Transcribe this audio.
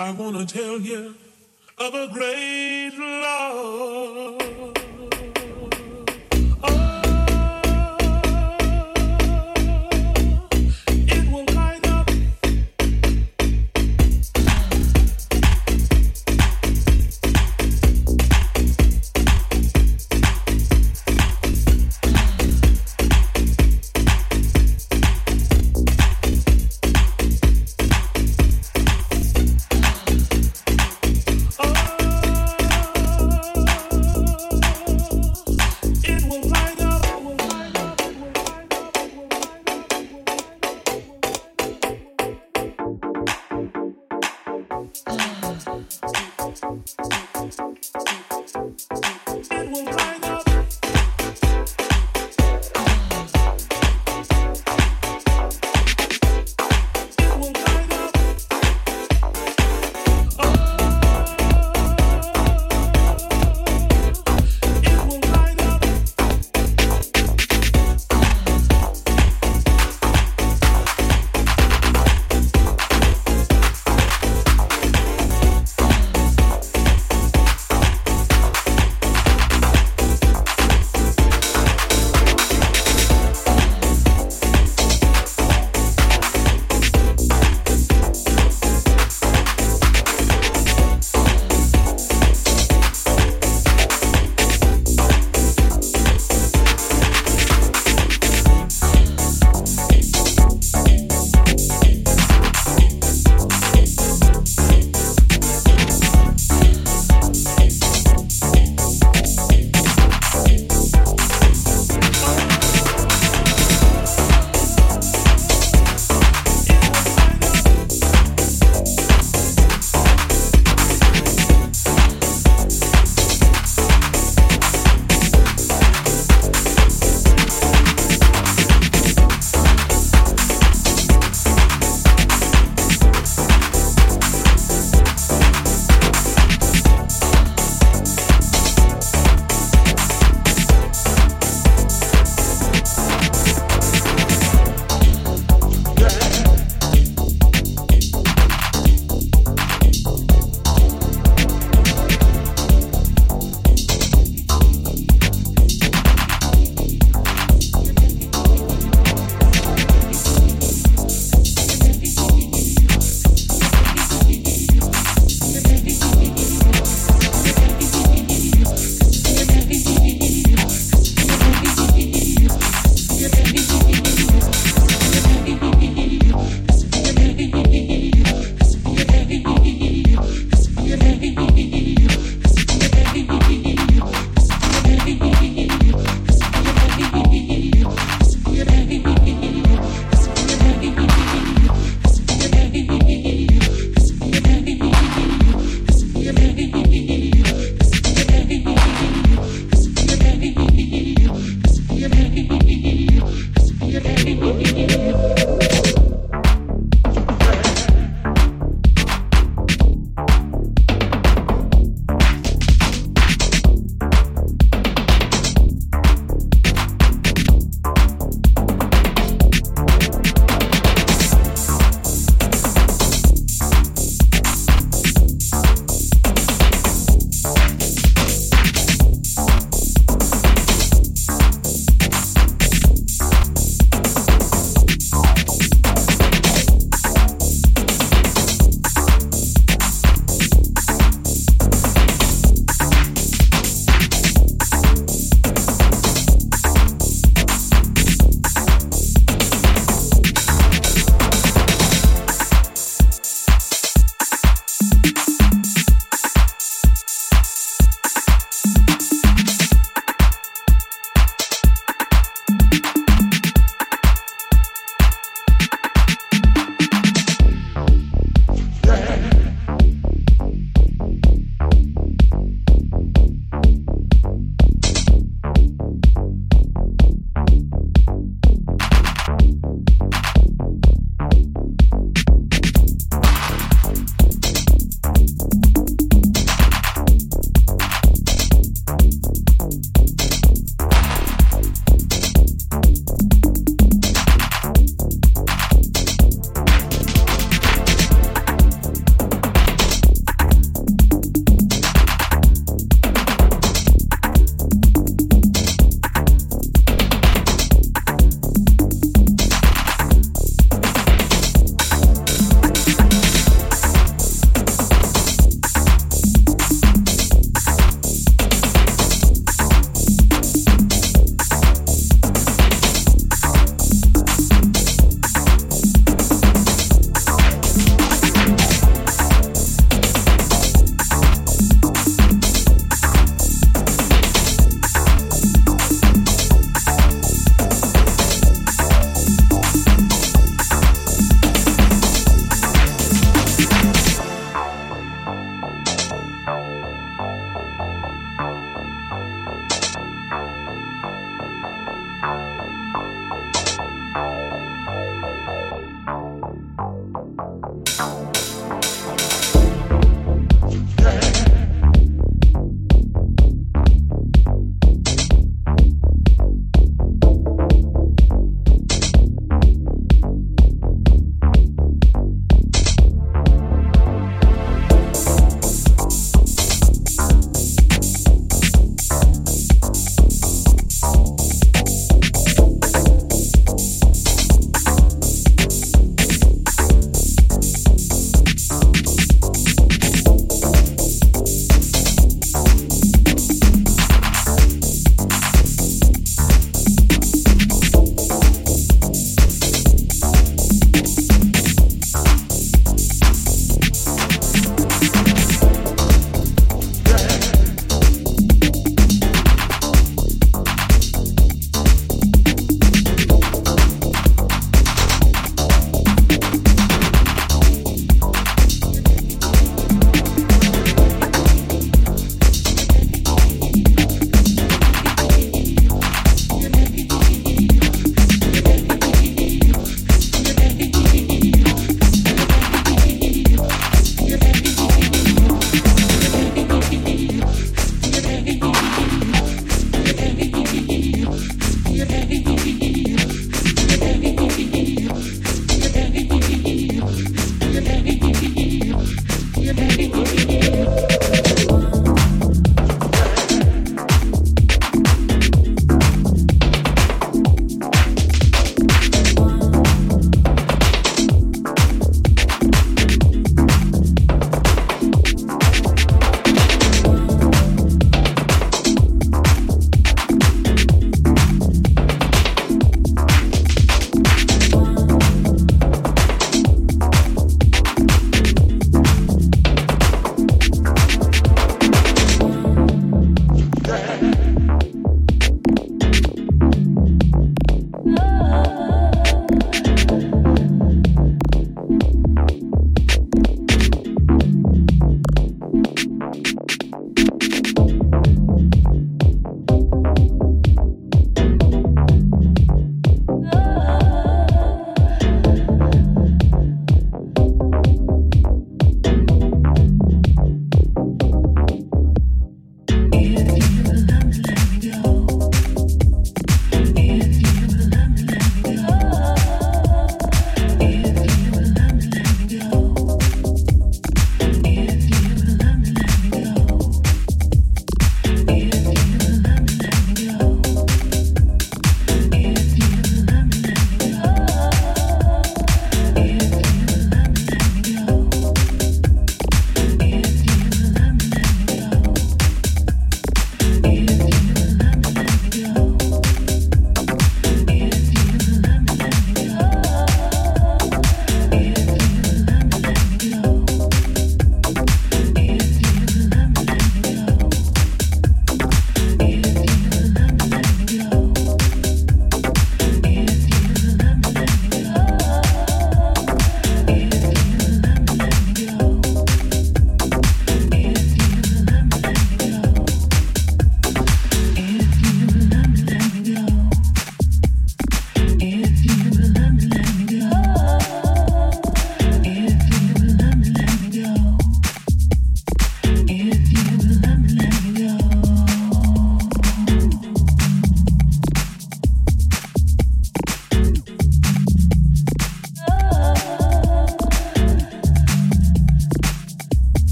I wanna tell you of a great love.